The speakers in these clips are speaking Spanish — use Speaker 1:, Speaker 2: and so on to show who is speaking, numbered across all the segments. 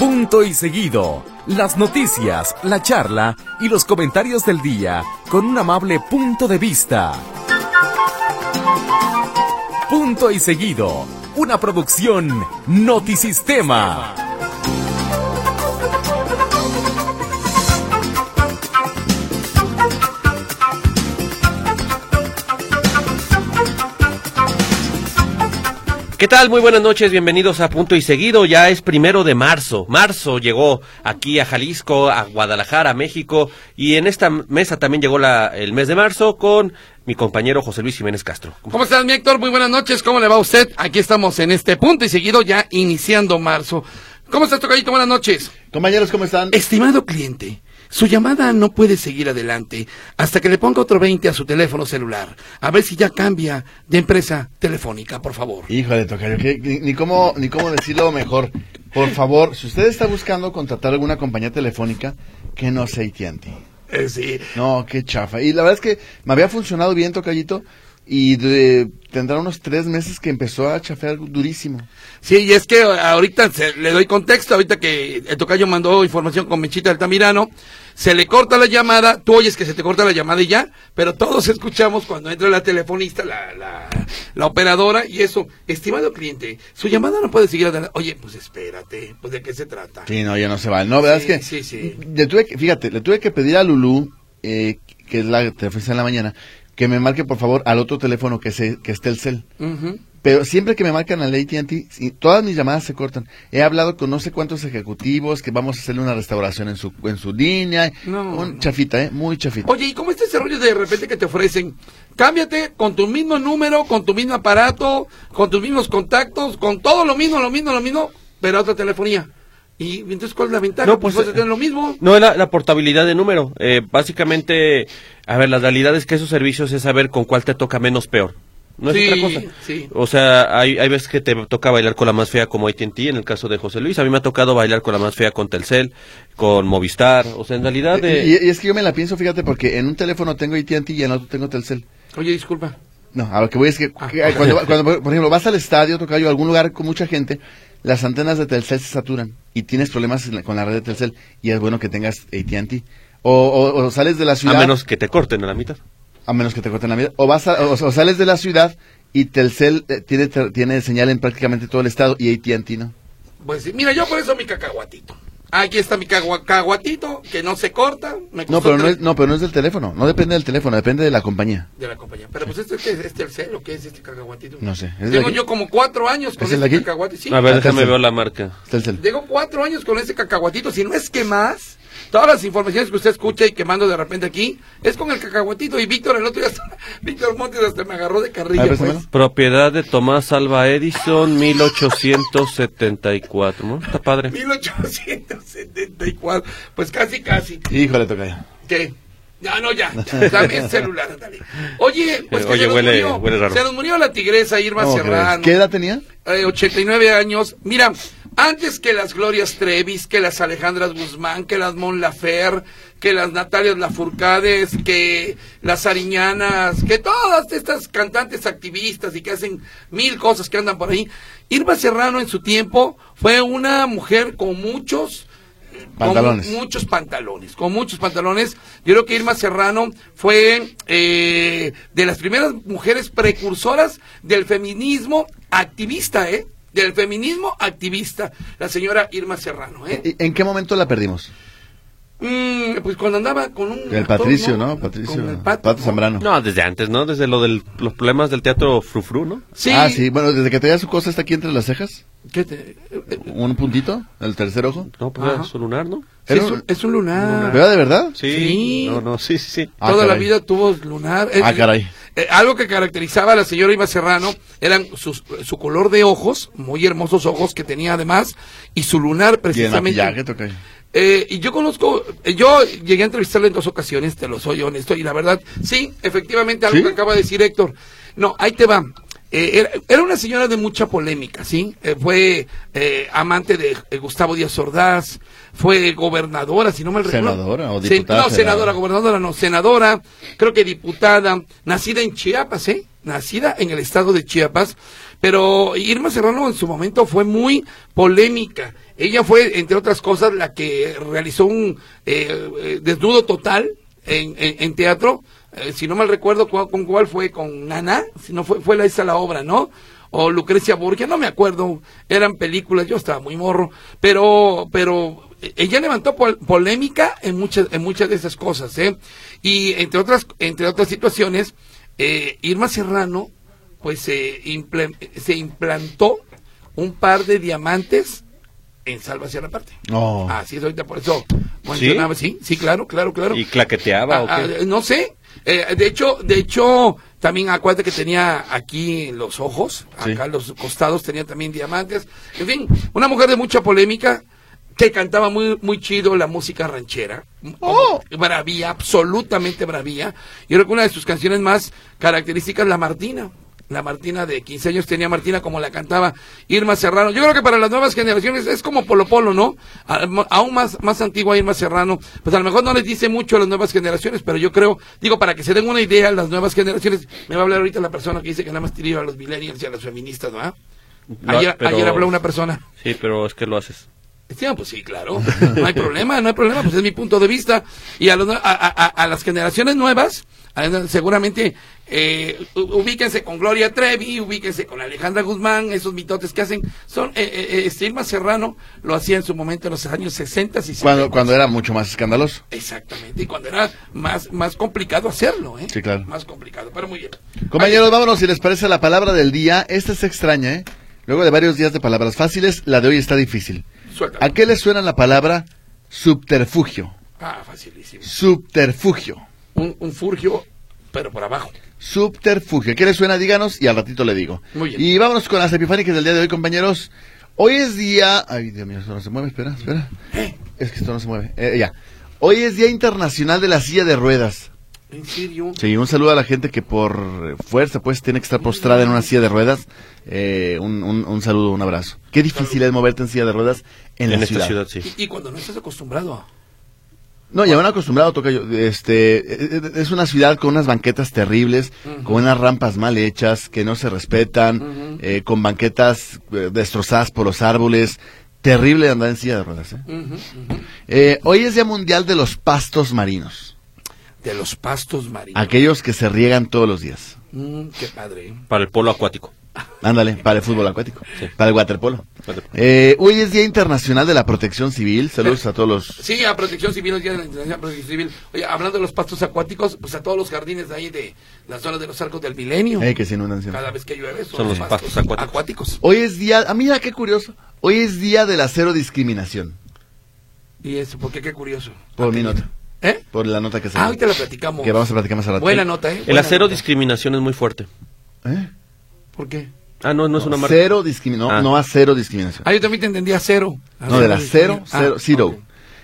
Speaker 1: Punto y seguido. Las noticias, la charla y los comentarios del día con un amable punto de vista. Punto y seguido. Una producción Notisistema.
Speaker 2: ¿Qué tal? Muy buenas noches, bienvenidos a Punto y Seguido. Ya es primero de marzo. Marzo llegó aquí a Jalisco, a Guadalajara, a México, y en esta mesa también llegó la, el mes de marzo con mi compañero José Luis Jiménez Castro.
Speaker 3: ¿Cómo estás, mi Héctor? Muy buenas noches, ¿cómo le va a usted? Aquí estamos en este Punto y Seguido, ya iniciando marzo. ¿Cómo estás, Tocadito? Buenas noches.
Speaker 4: Compañeros, ¿cómo están?
Speaker 3: Estimado cliente, su llamada no puede seguir adelante hasta que le ponga otro 20 a su teléfono celular. A ver si ya cambia de empresa telefónica, por favor.
Speaker 4: Híjole, Tocayo, ni, ni cómo, ni cómo decirlo mejor. Por favor, si usted está buscando contratar alguna compañía telefónica, que no sea AT&T.
Speaker 3: Eh, sí.
Speaker 4: No, qué chafa. Y la verdad es que me había funcionado bien, Tocayito, y de- tendrá unos tres meses que empezó a chafear durísimo.
Speaker 3: Sí, y es que ahorita se- le doy contexto, ahorita que el tocayo mandó información con Mechita Altamirano, se le corta la llamada, tú oyes que se te corta la llamada y ya, pero todos escuchamos cuando entra la telefonista, la, la, la operadora, y eso, estimado cliente, su llamada no puede seguir adelante. Oye, pues espérate, pues de qué se trata.
Speaker 4: Sí, no, ya no se va. No, ¿verdad?
Speaker 3: Sí,
Speaker 4: es que,
Speaker 3: sí, sí.
Speaker 4: Le tuve que, fíjate, le tuve que pedir a Lulú, eh, que es la telefonista en la mañana, que me marque por favor al otro teléfono que, se, que esté el cel. Pero siempre que me marcan al AT&T, todas mis llamadas se cortan. He hablado con no sé cuántos ejecutivos que vamos a hacerle una restauración en su en su línea.
Speaker 3: No,
Speaker 4: Un
Speaker 3: no.
Speaker 4: chafita, ¿eh? Muy chafita.
Speaker 3: Oye, ¿y cómo está ese rollo de repente que te ofrecen? Cámbiate con tu mismo número, con tu mismo aparato, con tus mismos contactos, con todo lo mismo, lo mismo, lo mismo, pero a otra telefonía. Y entonces, ¿cuál es la ventaja?
Speaker 2: No,
Speaker 3: pues
Speaker 2: pues,
Speaker 3: tener lo mismo.
Speaker 2: No, es la, la portabilidad de número. Eh, básicamente, a ver, la realidad es que esos servicios es saber con cuál te toca menos peor. No es
Speaker 3: Sí,
Speaker 2: otra cosa.
Speaker 3: sí.
Speaker 2: O sea, hay, hay veces que te toca bailar con la más fea como AT&T, en el caso de José Luis. A mí me ha tocado bailar con la más fea con Telcel, con Movistar. O sea, en realidad... De-
Speaker 4: y, y es que yo me la pienso, fíjate, porque en un teléfono tengo AT&T y en otro tengo Telcel.
Speaker 3: Oye, disculpa.
Speaker 4: No, a lo que voy es que,
Speaker 3: Ah.
Speaker 4: que cuando, cuando, por ejemplo, vas al estadio, Tocayo, a algún lugar con mucha gente, las antenas de Telcel se saturan y tienes problemas en la- con la red de Telcel y es bueno que tengas AT&T. O, o, o sales de la
Speaker 2: a
Speaker 4: ciudad,
Speaker 2: menos que te corten a la mitad.
Speaker 4: A menos que te corten la vida, o, vas a- o, o sales de la ciudad y Telcel eh, tiene, tiene señal en prácticamente todo el estado y AT&T no.
Speaker 3: Pues sí, mira, yo por eso mi cacahuatito. Aquí está mi cacahuatito, que no se corta. Me
Speaker 4: No, pero no es, no, pero no es del teléfono, no depende del teléfono, depende de la compañía.
Speaker 3: De la compañía. Pero pues este, este es este el celo, ¿qué es este cacahuatito?
Speaker 4: No sé, ¿es de
Speaker 3: Tengo yo como cuatro años con
Speaker 4: ¿Es
Speaker 3: este. Sí.
Speaker 2: A ver,
Speaker 4: Ah,
Speaker 2: déjame ver la marca.
Speaker 4: Telcel.
Speaker 3: Tengo cuatro años con ese cacahuatito, si no es que más. Todas las informaciones que usted escucha y que mando de repente aquí es con el cacahuatito. Y Víctor, el otro día, Víctor Montes hasta me agarró de carrilla.
Speaker 4: Ver,
Speaker 3: pues.
Speaker 2: Propiedad de Tomás Alba Edison, 1874. ¿no? Está padre.
Speaker 3: 1874. Pues casi, casi.
Speaker 4: Híjole, Tocayo.
Speaker 3: ¿Qué? Ya, no, ya. Dame el celular, dale. Oye, pues que
Speaker 2: Oye,
Speaker 3: se nos
Speaker 2: huele-
Speaker 3: murió.
Speaker 2: huele raro.
Speaker 3: Se nos murió la tigresa Irma
Speaker 4: ¿Cómo
Speaker 3: Serrano.
Speaker 4: ¿Qué edad tenía?
Speaker 3: eh, 89 años. Mira, antes que las Glorias Trevis, que las Alejandras Guzmán, que las Mon Lafer, que las Natalias Lafourcades, que las Ariñanas, que todas estas cantantes activistas y que hacen mil cosas que andan por ahí. Irma Serrano en su tiempo fue una mujer con muchos
Speaker 4: Pantalones.
Speaker 3: con muchos pantalones, con muchos pantalones. Yo creo que Irma Serrano fue eh, de las primeras mujeres precursoras del feminismo activista, ¿eh? Del feminismo activista, la señora Irma Serrano, ¿eh?
Speaker 4: ¿Y- ¿En qué momento la perdimos?
Speaker 3: Mm, pues cuando andaba con un...
Speaker 4: El
Speaker 3: actor,
Speaker 4: Patricio, ¿no? Patricio.
Speaker 3: El Pato,
Speaker 4: Pato
Speaker 3: ¿no?
Speaker 4: Zambrano.
Speaker 2: No, desde antes, ¿no? Desde lo de los problemas del teatro Frufru, ¿no?
Speaker 3: Sí.
Speaker 4: Ah, sí, bueno, desde que traía su cosa está aquí entre las cejas,
Speaker 3: ¿Qué te-
Speaker 4: un puntito, el tercer ojo.
Speaker 2: No, pues
Speaker 3: Ajá.
Speaker 2: era su lunar, ¿no?
Speaker 3: sí, es,
Speaker 4: un-
Speaker 3: un, es un lunar.
Speaker 4: ¿Verdad, de verdad?
Speaker 2: Sí.
Speaker 3: Sí.
Speaker 2: No, no, sí, sí, sí.
Speaker 4: Ah,
Speaker 3: Toda la vida tuvo lunar. Eh,
Speaker 4: Ah, caray.
Speaker 3: eh, algo que caracterizaba a la señora Irma Serrano eran sus- su color de ojos, muy hermosos ojos que tenía además, y su lunar
Speaker 4: Y el
Speaker 3: precisamente.
Speaker 4: maquillaje, Tocayo.
Speaker 3: Eh, y yo conozco, eh, yo llegué a entrevistarla en dos ocasiones, te lo soy honesto, y la verdad, sí, efectivamente, algo
Speaker 4: ¿Sí?
Speaker 3: que acaba de decir Héctor. No, ahí te va. Eh, era, era una señora de mucha polémica, ¿sí? Eh, fue eh, amante de eh, Gustavo Díaz Ordaz, fue gobernadora, si no mal recuerdo.
Speaker 4: ¿Senadora o
Speaker 3: Sen-
Speaker 4: diputada
Speaker 3: no, senadora, gobernadora, no, senadora, creo que diputada, nacida en Chiapas, ¿eh? nacida en el estado de Chiapas, pero Irma Serrano en su momento fue muy polémica. Ella fue, entre otras cosas, la que realizó un eh, eh, desnudo total en, en- teatro. Eh, si no mal recuerdo cu- con cuál fue, con Nana, si no fue, fue la esa la obra, ¿no? O Lucrecia Borgia, no me acuerdo, eran películas, yo estaba muy morro, pero, pero eh, ella levantó pol- polémica en muchas, en muchas de esas cosas, ¿eh? Y entre otras, entre otras situaciones, eh, Irma Serrano, pues imple- se implantó un par de diamantes en Salva hacia la parte.
Speaker 4: Oh.
Speaker 3: Así es ahorita, por eso mencionaba, sí, sí, claro, claro, claro.
Speaker 2: ¿Y claqueteaba o
Speaker 3: Ah,
Speaker 2: qué?
Speaker 3: ah, no sé. Eh, de hecho, de hecho, también acuérdate que tenía aquí los ojos,
Speaker 4: Sí.
Speaker 3: acá los costados tenía también diamantes. En fin, una mujer de mucha polémica que cantaba muy muy chido la música ranchera.
Speaker 4: Oh.
Speaker 3: Bravía, absolutamente bravía. Yo creo que una de sus canciones más características La Martina. La Martina de 15 años tenía Martina como la cantaba Irma Serrano. Yo creo que para las nuevas generaciones es como Polo Polo, ¿no? A- Aún más, más antigua Irma Serrano. Pues a lo mejor no les dice mucho a las nuevas generaciones, pero yo creo, digo, para que se den una idea las nuevas generaciones, me va a hablar ahorita la persona que dice que nada más tira a los millennials y a las feministas, ¿no?
Speaker 2: Lo-
Speaker 3: Ayer,
Speaker 2: pero-
Speaker 3: ayer habló una persona.
Speaker 2: Sí, pero es que lo haces.
Speaker 3: Sí, pues sí, claro. No hay problema, no hay problema, pues es mi punto de vista. Y a, los a, a- a- a las generaciones nuevas, seguramente eh, ubíquense con Gloria Trevi, ubíquense con Alejandra Guzmán, esos mitotes que hacen. son eh, eh, eh, Irma Serrano lo hacía en su momento en los años 60 y 70.
Speaker 4: Cuando, cuando era mucho más escandaloso.
Speaker 3: Exactamente, y cuando era más, más complicado hacerlo, ¿eh?
Speaker 4: Sí, claro.
Speaker 3: Más complicado, pero muy bien.
Speaker 4: Compañeros, vámonos si les parece la palabra del día. Esta es extraña, ¿eh? Luego de varios días de palabras fáciles, la de hoy está difícil.
Speaker 3: Suéltalo.
Speaker 4: ¿A qué le suena la palabra subterfugio?
Speaker 3: Ah, facilísimo.
Speaker 4: Subterfugio.
Speaker 3: Un, un furgio, pero por abajo.
Speaker 4: Subterfugio. ¿Qué le suena? Díganos y al ratito le digo.
Speaker 3: Muy bien.
Speaker 4: Y vámonos con las epifánicas del día de hoy, compañeros. Hoy es día... Ay, Dios mío, esto no se mueve. Espera, espera. Es que esto no se mueve. Eh, ya. Hoy es Día Internacional de la Silla de Ruedas.
Speaker 3: ¿En serio?
Speaker 4: Sí, un saludo a la gente que por eh, fuerza pues tiene que estar postrada en una silla de ruedas. Eh, un, un, un saludo, un abrazo. Qué difícil es moverte en silla de ruedas en,
Speaker 2: En,
Speaker 4: la
Speaker 2: esta
Speaker 4: ciudad.
Speaker 2: ciudad, sí.
Speaker 3: Y, y cuando no estás acostumbrado a...
Speaker 4: No, ya van acostumbrado, toca yo. Este, eh, eh, es una ciudad con unas banquetas terribles, con unas rampas mal hechas, que no se respetan, eh, con banquetas eh, destrozadas por los árboles. Terrible andar en silla de ruedas. ¿eh? Eh, hoy es Día Mundial de los Pastos Marinos.
Speaker 3: De los pastos marinos.
Speaker 4: Aquellos que se riegan todos los días.
Speaker 3: Mm, qué padre.
Speaker 2: Para el polo acuático.
Speaker 4: Ándale, para el fútbol acuático, para el waterpolo. Eh, hoy es Día Internacional de la Protección Civil. Saludos a todos los...
Speaker 3: Sí, a Protección Civil, el Día de la Internacional Protección Civil. Oye, hablando de los pastos acuáticos, pues a todos los jardines de ahí de las zonas de los arcos del milenio.
Speaker 4: Eh, que se inundan siempre.
Speaker 3: Cada vez que llueve son,
Speaker 2: Son los pastos acuáticos.
Speaker 4: Hoy es día... Ah, mira, qué curioso. Hoy es Día de la Cero Discriminación.
Speaker 3: Y eso, porque qué curioso.
Speaker 4: Por
Speaker 3: Ah,
Speaker 4: mi
Speaker 3: qué-
Speaker 4: nota.
Speaker 3: ¿Eh?
Speaker 4: Por la nota que se
Speaker 3: Ah, ahorita la platicamos.
Speaker 4: Que vamos a platicar más a rato.
Speaker 3: Buena nota, ¿eh?
Speaker 2: El
Speaker 3: Buena
Speaker 2: acero
Speaker 3: nota.
Speaker 2: discriminación es muy fuerte.
Speaker 4: ¿Eh?
Speaker 3: ¿Por qué?
Speaker 2: Ah, no, no es una marca.
Speaker 4: Cero discriminación.
Speaker 2: Ah.
Speaker 4: No, a cero discriminación.
Speaker 3: Ah, yo también te entendía cero.
Speaker 4: No, de la cero,
Speaker 3: Ah,
Speaker 4: cero, zero.
Speaker 3: ok.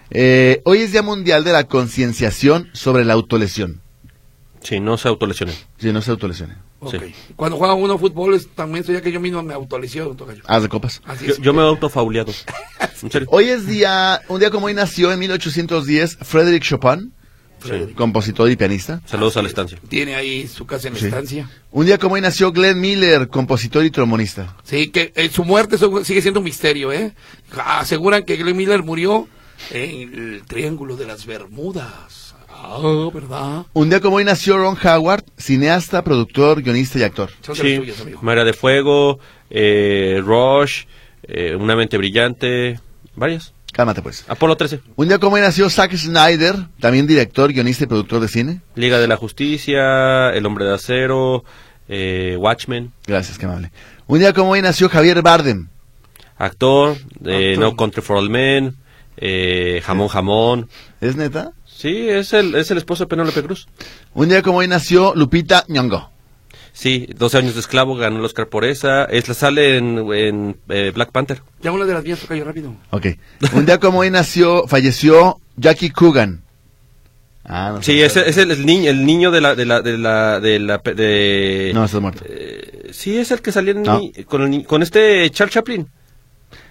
Speaker 4: Eh, hoy es Día Mundial de la Concienciación sobre la Autolesión.
Speaker 2: Sí, no se autolesionen.
Speaker 4: Si no se autolesione.
Speaker 3: Ok.
Speaker 2: Sí.
Speaker 3: Cuando juega uno fútbol, es también soy ya que yo mismo me autolesiono, tocayo.
Speaker 4: Haz de copas.
Speaker 3: Así
Speaker 2: Yo,
Speaker 3: es.
Speaker 2: yo me he autofauleado.
Speaker 4: Hoy es día, un día como hoy nació en 1810 Frédéric Chopin,
Speaker 2: Sí.
Speaker 4: compositor y pianista.
Speaker 2: Saludos a la estancia.
Speaker 3: Tiene ahí su casa en la
Speaker 4: Sí.
Speaker 3: estancia.
Speaker 4: Un día como hoy nació Glenn Miller, compositor y trombonista.
Speaker 3: Sí, que eh, su muerte sigue siendo un misterio, ¿eh? Aseguran que Glenn Miller murió en el Triángulo de las Bermudas. Ah, ¿verdad?
Speaker 4: Un día como hoy nació Ron Howard, cineasta, productor, guionista y actor.
Speaker 3: Son de las
Speaker 2: Sí. María de Fuego, eh, Rush, eh, Una mente brillante, varias.
Speaker 4: Cálmate pues.
Speaker 2: Apolo 13,
Speaker 4: Un día como hoy nació Zack Snyder, también director, guionista y productor de cine.
Speaker 2: Liga de la Justicia, El Hombre de Acero, eh, Watchmen,
Speaker 4: Gracias, qué amable. Un día como hoy nació Javier Bardem.
Speaker 2: actor,
Speaker 3: Actor.
Speaker 2: No Country for All Men, eh, Jamón Jamón.
Speaker 4: ¿Es neta?
Speaker 2: Sí, es el, es el esposo de Penélope Cruz.
Speaker 4: Un día como hoy nació Lupita Nyong'o.
Speaker 2: Sí, 12 años de esclavo, ganó el Oscar por esa. Es la sale en, en, eh, Black Panther.
Speaker 3: Ya una de las mías, tocayo, rápido.
Speaker 4: Ok. Un día como hoy nació, falleció Jackie Coogan. Ah, no
Speaker 2: Sí,
Speaker 4: sé.
Speaker 2: es, es el, el niño, el niño de la, de la, de la, de la, de...
Speaker 4: No, estás muerto.
Speaker 2: Eh, sí, es el que salía en
Speaker 4: No.
Speaker 2: ni- con, el con este Charles Chaplin.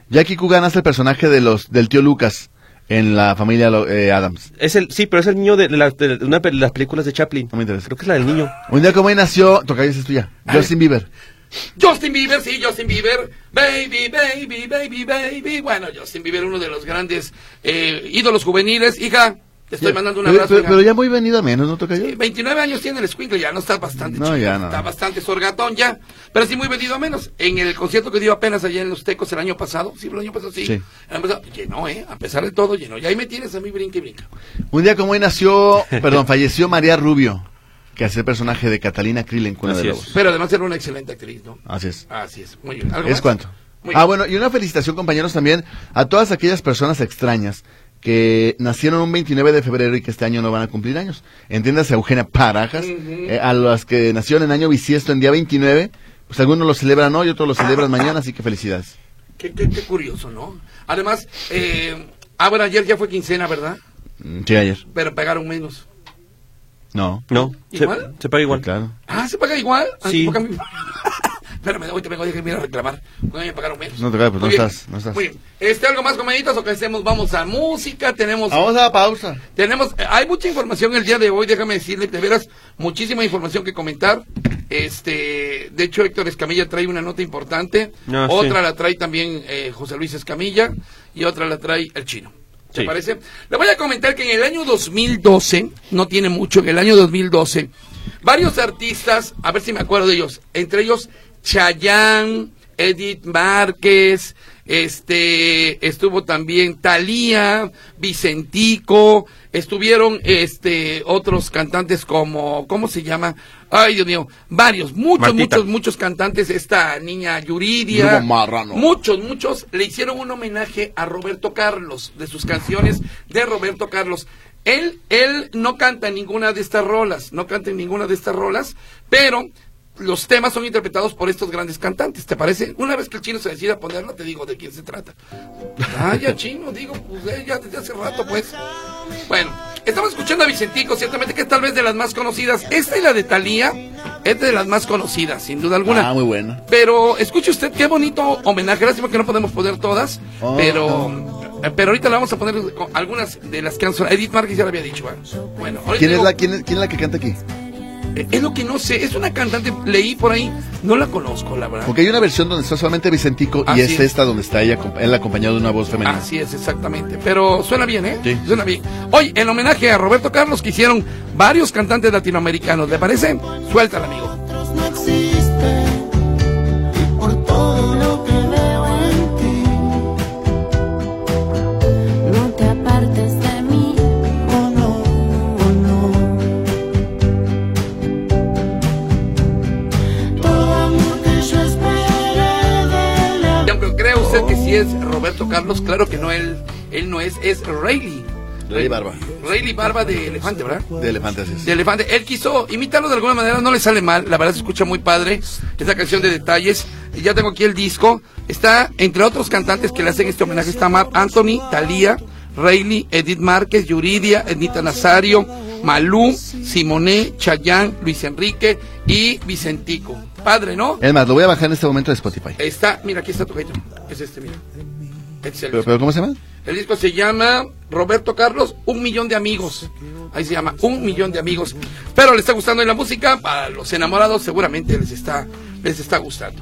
Speaker 4: Jackie Coogan hace el personaje de los del tío Lucas en la familia eh, Adams.
Speaker 2: Es el, sí, pero es el niño de, de la- de una de las películas de Chaplin.
Speaker 4: No me interesa.
Speaker 2: Creo que es la del niño.
Speaker 4: Un día como hoy nació, toca es tuya, Justin Bieber.
Speaker 3: Justin Bieber, sí, Justin Bieber, baby, baby, baby, baby. Bueno, Justin Bieber, uno de los grandes eh, ídolos juveniles. Hija, te estoy mandando un
Speaker 4: Pero-
Speaker 3: abrazo.
Speaker 4: Pero, ya muy venido a menos, ¿no toca yo?
Speaker 3: Sí, 29 años tiene el escuincle, ya no está bastante
Speaker 4: No,
Speaker 3: chico,
Speaker 4: ya no.
Speaker 3: está bastante sorgatón ya, pero sí muy vendido a menos. En el concierto que dio apenas allá en Los Tecos el año pasado, sí, el año pasado sí,
Speaker 4: Sí.
Speaker 3: el año pasado, llenó, ¿eh? A pesar de todo, llenó. Y ahí me tienes a mí brinca y brinca.
Speaker 4: Un día como hoy nació, perdón, falleció María Rubio, que hace el personaje de Catalina Krill en Cuna
Speaker 2: Así
Speaker 4: de
Speaker 2: es.
Speaker 4: Lobos.
Speaker 3: Pero además era una excelente actriz, ¿no?
Speaker 4: Así es.
Speaker 3: Así es, muy bien. ¿Algo
Speaker 4: ¿Es
Speaker 3: más?
Speaker 4: cuánto?
Speaker 3: Muy
Speaker 4: Ah,
Speaker 3: bien.
Speaker 4: bueno, y una felicitación, compañeros, también a todas aquellas personas extrañas que nacieron un 29 de febrero y que este año no van a cumplir años. Entiéndase a Eugenia Parajas, eh, a las que nacieron en año bisiesto en día 29, pues algunos lo celebran hoy, otros lo celebran mañana, así que felicidades.
Speaker 3: Qué, qué- qué curioso, ¿no? Además, eh, ah, bueno, ayer ya fue quincena, ¿verdad?
Speaker 4: Mm, Sí, ayer.
Speaker 3: Pero pagaron menos.
Speaker 4: No.
Speaker 2: No, se,
Speaker 3: ¿Igual?
Speaker 2: se paga igual.
Speaker 4: Claro.
Speaker 3: Ah, ¿se paga igual? Ah,
Speaker 2: Sí.
Speaker 3: Espérame, hoy te vengo a decir que me iba a reclamar. No me pagaron menos.
Speaker 4: No te caes, pues no
Speaker 3: bien.
Speaker 4: estás, no estás.
Speaker 3: Muy bien. Este, ¿Algo más, comeditas o que hacemos? Vamos a música, tenemos...
Speaker 4: Vamos a la pausa.
Speaker 3: Tenemos, eh, hay mucha información el día de hoy, déjame decirle, de veras, muchísima información que comentar. Este, de hecho, Héctor Escamilla trae una nota importante,
Speaker 2: Ah,
Speaker 3: otra
Speaker 2: sí.
Speaker 3: la trae también eh, José Luis Escamilla y otra la trae el chino. ¿Te
Speaker 2: Sí.
Speaker 3: parece? Le voy a comentar que en el año 2012, no tiene mucho, en el año 2012, varios artistas, a ver si me acuerdo de ellos, entre ellos Chayanne, Edith Márquez, este, estuvo también Thalía, Vicentico, estuvieron este otros cantantes como, ¿cómo se llama? Ay, Dios mío, varios, muchos,
Speaker 2: Martita.
Speaker 3: muchos, muchos cantantes, esta niña Yuridia, muchos, muchos le hicieron un homenaje a Roberto Carlos, de sus canciones de Roberto Carlos. Él, él no canta en ninguna de estas rolas, no canta en ninguna de estas rolas, pero los temas son interpretados por estos grandes cantantes, ¿te parece? Una vez que el chino se decida ponerlo, te digo de quién se trata. Ah, ya chino, digo, pues eh, ya desde hace rato, pues. Bueno, estamos escuchando a Vicentico, ciertamente que es tal vez de las más conocidas. Esta y la de Talía es de las más conocidas, sin duda alguna.
Speaker 4: Ah, muy bueno.
Speaker 3: Pero escuche usted qué bonito homenaje. Lástima que no podemos poner todas,
Speaker 4: Oh.
Speaker 3: pero eh, pero ahorita le vamos a poner algunas de las que han sonado. Edith Márquez ya lo había dicho. ¿eh? Bueno,
Speaker 4: ¿Quién es, la, quién, es, quién es la que canta aquí?
Speaker 3: Es lo que no sé. Es una cantante, leí por ahí, no la conozco, la verdad.
Speaker 4: Porque hay una versión donde está solamente Vicentico
Speaker 3: Así
Speaker 4: y es
Speaker 3: es.
Speaker 4: esta donde está ella, él acompañado de una voz femenina.
Speaker 3: Así es, exactamente. Pero suena bien, ¿eh?
Speaker 4: Sí.
Speaker 3: Suena bien. Hoy, en homenaje a Roberto Carlos, que hicieron varios cantantes latinoamericanos. ¿Le parece? Suéltala, amigo. Es Roberto Carlos, claro que no, él, él no es, es Rayleigh.
Speaker 4: Rayleigh Barba.
Speaker 3: Rayleigh Barba de Elefante, ¿verdad?
Speaker 4: De elefante, así es.
Speaker 3: de Elefante. Él quiso imitarlo de alguna manera, no le sale mal, la verdad se escucha muy padre esta canción de detalles. Y ya tengo aquí el disco. Está, entre otros cantantes que le hacen este homenaje, está Mark Anthony, Thalía, Rayleigh, Edith Márquez, Yuridia, Ednita Nazario, Malú, Simoné, Chayanne, Luis Enrique y Vicentico. Padre, ¿no?
Speaker 4: Es más, lo voy a bajar en este momento de Spotify.
Speaker 3: Está, mira, aquí está tu gaito. Es este, mira. Es el
Speaker 4: ¿Pero, cómo se llama?
Speaker 3: El disco se llama Roberto Carlos, Un Millón de Amigos. Ahí se llama Un Millón de Amigos. Pero le está gustando la música, para los enamorados seguramente les está, les está gustando.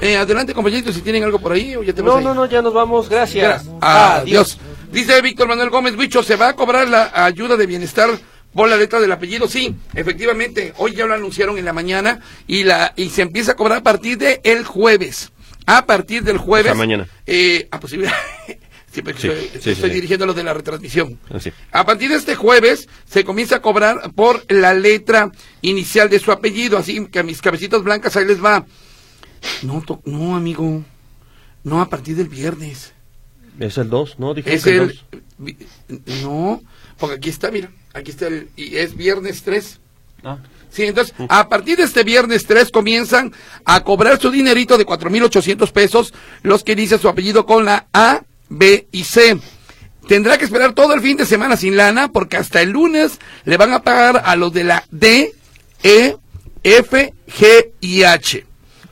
Speaker 3: Eh, adelante, compañeritos, si tienen algo por ahí o ya te
Speaker 2: No,
Speaker 3: ahí?
Speaker 2: no, no, ya nos vamos, gracias.
Speaker 3: Gra- Adiós. Dice Víctor Manuel Gómez, Bicho, ¿se va a cobrar la ayuda de bienestar por la letra del apellido? Sí, efectivamente. Hoy ya lo anunciaron en la mañana y la y se empieza a cobrar a partir de el jueves. A partir del jueves.
Speaker 2: O sea, mañana.
Speaker 3: Eh, a posible. Siempre que
Speaker 2: Sí,
Speaker 3: estoy,
Speaker 2: sí,
Speaker 3: estoy
Speaker 2: sí.
Speaker 3: dirigiendo lo de la retransmisión. A partir de este jueves se comienza a cobrar por la letra inicial de su apellido, así que a mis cabecitas blancas ahí les va. No, to- no, amigo. No, a partir del viernes.
Speaker 2: Es el 2, ¿no? Dijeron
Speaker 3: Es
Speaker 2: que el
Speaker 3: el...
Speaker 2: 2.
Speaker 3: vi- No, porque aquí está, mira. Aquí está el... Y es viernes 3.
Speaker 2: Ah.
Speaker 3: Sí, entonces, a partir de este viernes 3 comienzan a cobrar su dinerito de 4.800 pesos los que inician su apellido con la A, B y C. Tendrá que esperar todo el fin de semana sin lana porque hasta el lunes le van a pagar a los de la D, E, F, G y H.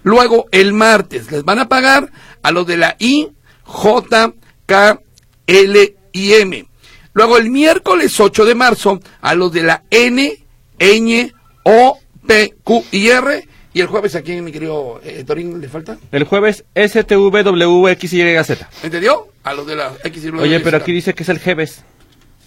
Speaker 3: Luego, el martes les van a pagar a los de la I, J, K, L y M. Luego el miércoles 8 de marzo a los de la N, Ñ, O, P, Q y R. Y el jueves aquí, mi querido eh, Torín, ¿le falta?
Speaker 2: El jueves STVWXYZ.
Speaker 3: ¿Entendió? A los de la X y Y,
Speaker 2: Oye, pero aquí dice que es el Jeves.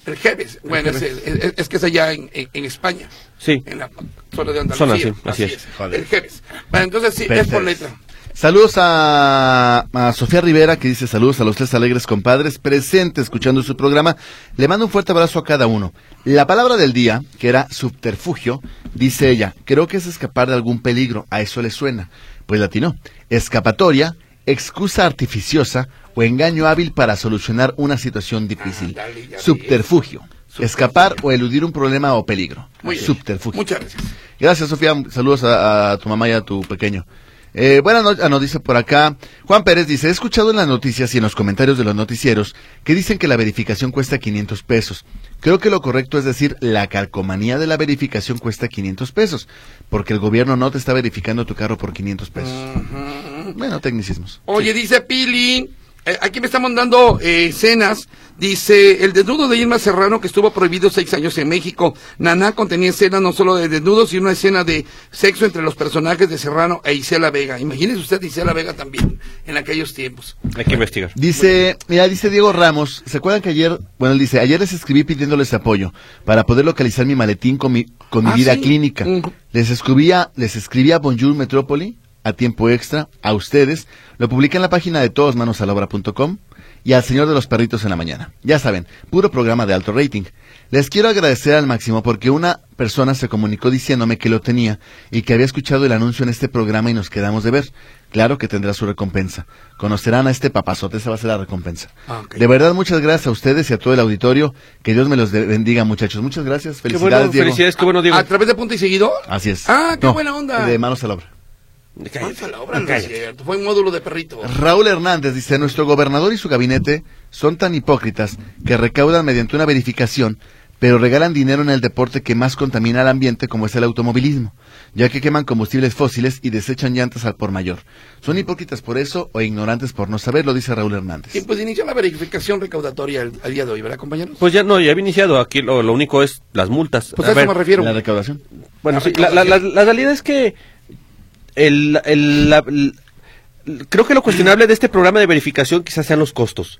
Speaker 3: El Jeves. Bueno, es, es- es que es allá en, en- en España.
Speaker 2: Sí.
Speaker 3: En la zona de Andalucía.
Speaker 2: Zona, sí, así es.
Speaker 4: Joder.
Speaker 3: El Jeves. Bueno, entonces sí, es por letra.
Speaker 4: Saludos a, a Sofía Rivera que dice saludos a los tres alegres compadres presentes escuchando su programa. Le mando un fuerte abrazo a cada uno. La palabra del día, que era subterfugio, dice ella, creo que es escapar de algún peligro, a eso le suena. Pues latino, escapatoria, excusa artificiosa o engaño hábil para solucionar una situación difícil. Subterfugio, escapar o eludir un problema o peligro.
Speaker 3: Muy bien.
Speaker 4: Subterfugio.
Speaker 3: Muchas gracias.
Speaker 4: Gracias, Sofía. Saludos a, a tu mamá y a tu pequeño. Eh, buenas noches, nos dice por acá. Juan Pérez dice, he escuchado en las noticias y en los comentarios de los noticieros que dicen que la verificación cuesta 500 pesos. Creo que lo correcto es decir, la calcomanía de la verificación cuesta 500 pesos, porque el gobierno no te está verificando tu carro por 500 pesos. Bueno, tecnicismos.
Speaker 3: Oye, dice Pili, aquí me está mandando eh, escenas. Dice, el desnudo de Irma Serrano que estuvo prohibido seis años en México. Naná contenía escenas no solo de desnudos, sino una escena de sexo entre los personajes de Serrano e Isela Vega. Imagínese usted Isela Vega también en aquellos tiempos.
Speaker 2: Hay que investigar.
Speaker 4: Dice, mira, dice Diego Ramos, ¿se acuerdan que ayer, bueno, él dice, ayer les escribí pidiéndoles apoyo para poder localizar mi maletín con mi, con mi
Speaker 3: Ah,
Speaker 4: vida
Speaker 3: sí.
Speaker 4: clínica? Les escribía, les escribía Bonjour Metrópoli a tiempo extra, a ustedes, lo publiqué en la página de todosmanosalobra.com y al señor de los perritos en la mañana. Ya saben, puro programa de alto rating. Les quiero agradecer al máximo porque una persona se comunicó diciéndome que lo tenía y que había escuchado el anuncio en este programa y nos quedamos de ver. Claro que tendrá su recompensa. Conocerán a este papazote, esa va a ser la recompensa.
Speaker 3: Ah.
Speaker 4: De verdad, muchas gracias a ustedes y a todo el auditorio. Que Dios me los bendiga, muchachos. Muchas gracias.
Speaker 2: Qué
Speaker 4: Felicidades,
Speaker 2: bueno,
Speaker 4: Diego.
Speaker 2: felicidades, qué bueno, Diego.
Speaker 3: ¿A través de punto y seguido?
Speaker 4: Así es.
Speaker 3: Ah, qué
Speaker 4: No,
Speaker 3: buena onda.
Speaker 4: De manos a la obra.
Speaker 3: Vamos a la obra, no es
Speaker 2: Cállate.
Speaker 3: cierto. Fue un módulo de perrito.
Speaker 4: Raúl Hernández dice, nuestro gobernador y su gabinete son tan hipócritas que recaudan mediante una verificación, pero regalan dinero en el deporte que más contamina al ambiente como es el automovilismo, ya que queman combustibles fósiles y desechan llantas al por mayor. ¿Son hipócritas por eso o ignorantes por no saberlo? Dice Raúl Hernández.
Speaker 3: Y pues inició la verificación recaudatoria al, al día de hoy, ¿verdad, compañeros?
Speaker 2: Pues ya no, ya había iniciado. Aquí lo, lo único es las multas.
Speaker 3: Pues a, eso
Speaker 2: ver,
Speaker 3: me refiero.
Speaker 4: La recaudación.
Speaker 2: Bueno,
Speaker 3: La
Speaker 2: sí, la, la, la- la realidad es que el, el- la- el- creo que lo cuestionable de este programa de verificación quizás sean los costos,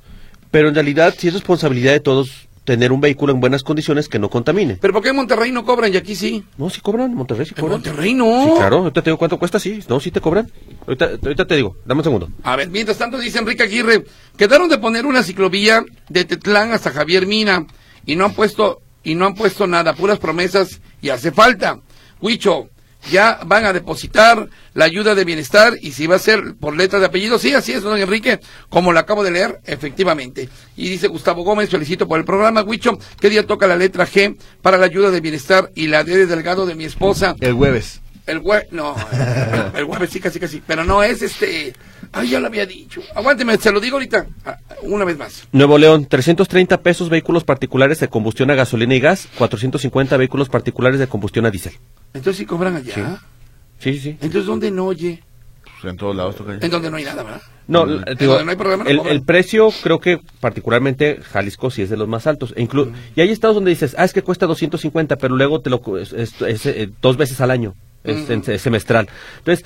Speaker 2: pero en realidad sí es responsabilidad de todos tener un vehículo en buenas condiciones que no contamine.
Speaker 3: Pero ¿por qué en Monterrey no cobran y aquí sí?
Speaker 2: No, sí cobran, en Monterrey sí
Speaker 3: En
Speaker 2: cobran.
Speaker 3: Monterrey no.
Speaker 2: Sí, claro, ahorita te digo cuánto cuesta, sí, no, sí te cobran. Ahorita, ahorita te digo, dame un segundo.
Speaker 3: A ver, mientras tanto dice Enrique Aguirre, quedaron de poner una ciclovía de Tetlán hasta Javier Mina y no han puesto y no han puesto nada, puras promesas y hace falta. Huicho, ya van a depositar la ayuda de bienestar y si va a ser por letra de apellido, sí, así es, don Enrique, como lo acabo de leer, efectivamente. Y dice Gustavo Gómez, felicito por el programa, Huicho, ¿qué día toca la letra G para la ayuda de bienestar y la D de delgado de mi esposa?
Speaker 4: El jueves.
Speaker 3: El jueves, no, el, el sí, casi, casi, pero no es este, ay, ya lo había dicho, aguánteme, se lo digo ahorita, ah, una vez más.
Speaker 2: Nuevo León, 330 pesos vehículos particulares de combustión a gasolina y gas, 450 vehículos particulares de combustión a diésel.
Speaker 3: Entonces sí cobran allá,
Speaker 2: Sí, sí, sí.
Speaker 3: entonces ¿dónde no oye?
Speaker 4: Pues en todos lados.
Speaker 3: En donde no hay nada, ¿verdad?
Speaker 2: No,
Speaker 4: Mm.
Speaker 2: digo,
Speaker 3: Donde no hay programa, no
Speaker 2: el,
Speaker 3: cobran.
Speaker 2: el precio creo que particularmente Jalisco sí es de los más altos. E inclu- Y hay estados donde dices, ah, es que cuesta 250, pero luego te lo es- es, eh, dos veces al año, es, semestral. Entonces,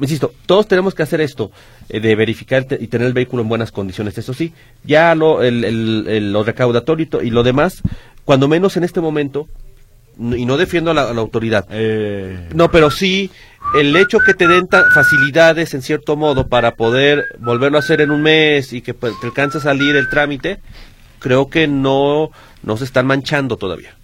Speaker 2: insisto, todos tenemos que hacer esto eh, de verificar y tener el vehículo en buenas condiciones. Eso sí, ya lo, el, el- el- lo recaudatorio y, y lo demás, cuando menos en este momento, y no defiendo a la, a la autoridad,
Speaker 4: Eh,
Speaker 2: no, pero sí el hecho que te den facilidades en cierto modo para poder volverlo a hacer en un mes y que pues, te alcance a salir el trámite, creo que no, no se están manchando todavía.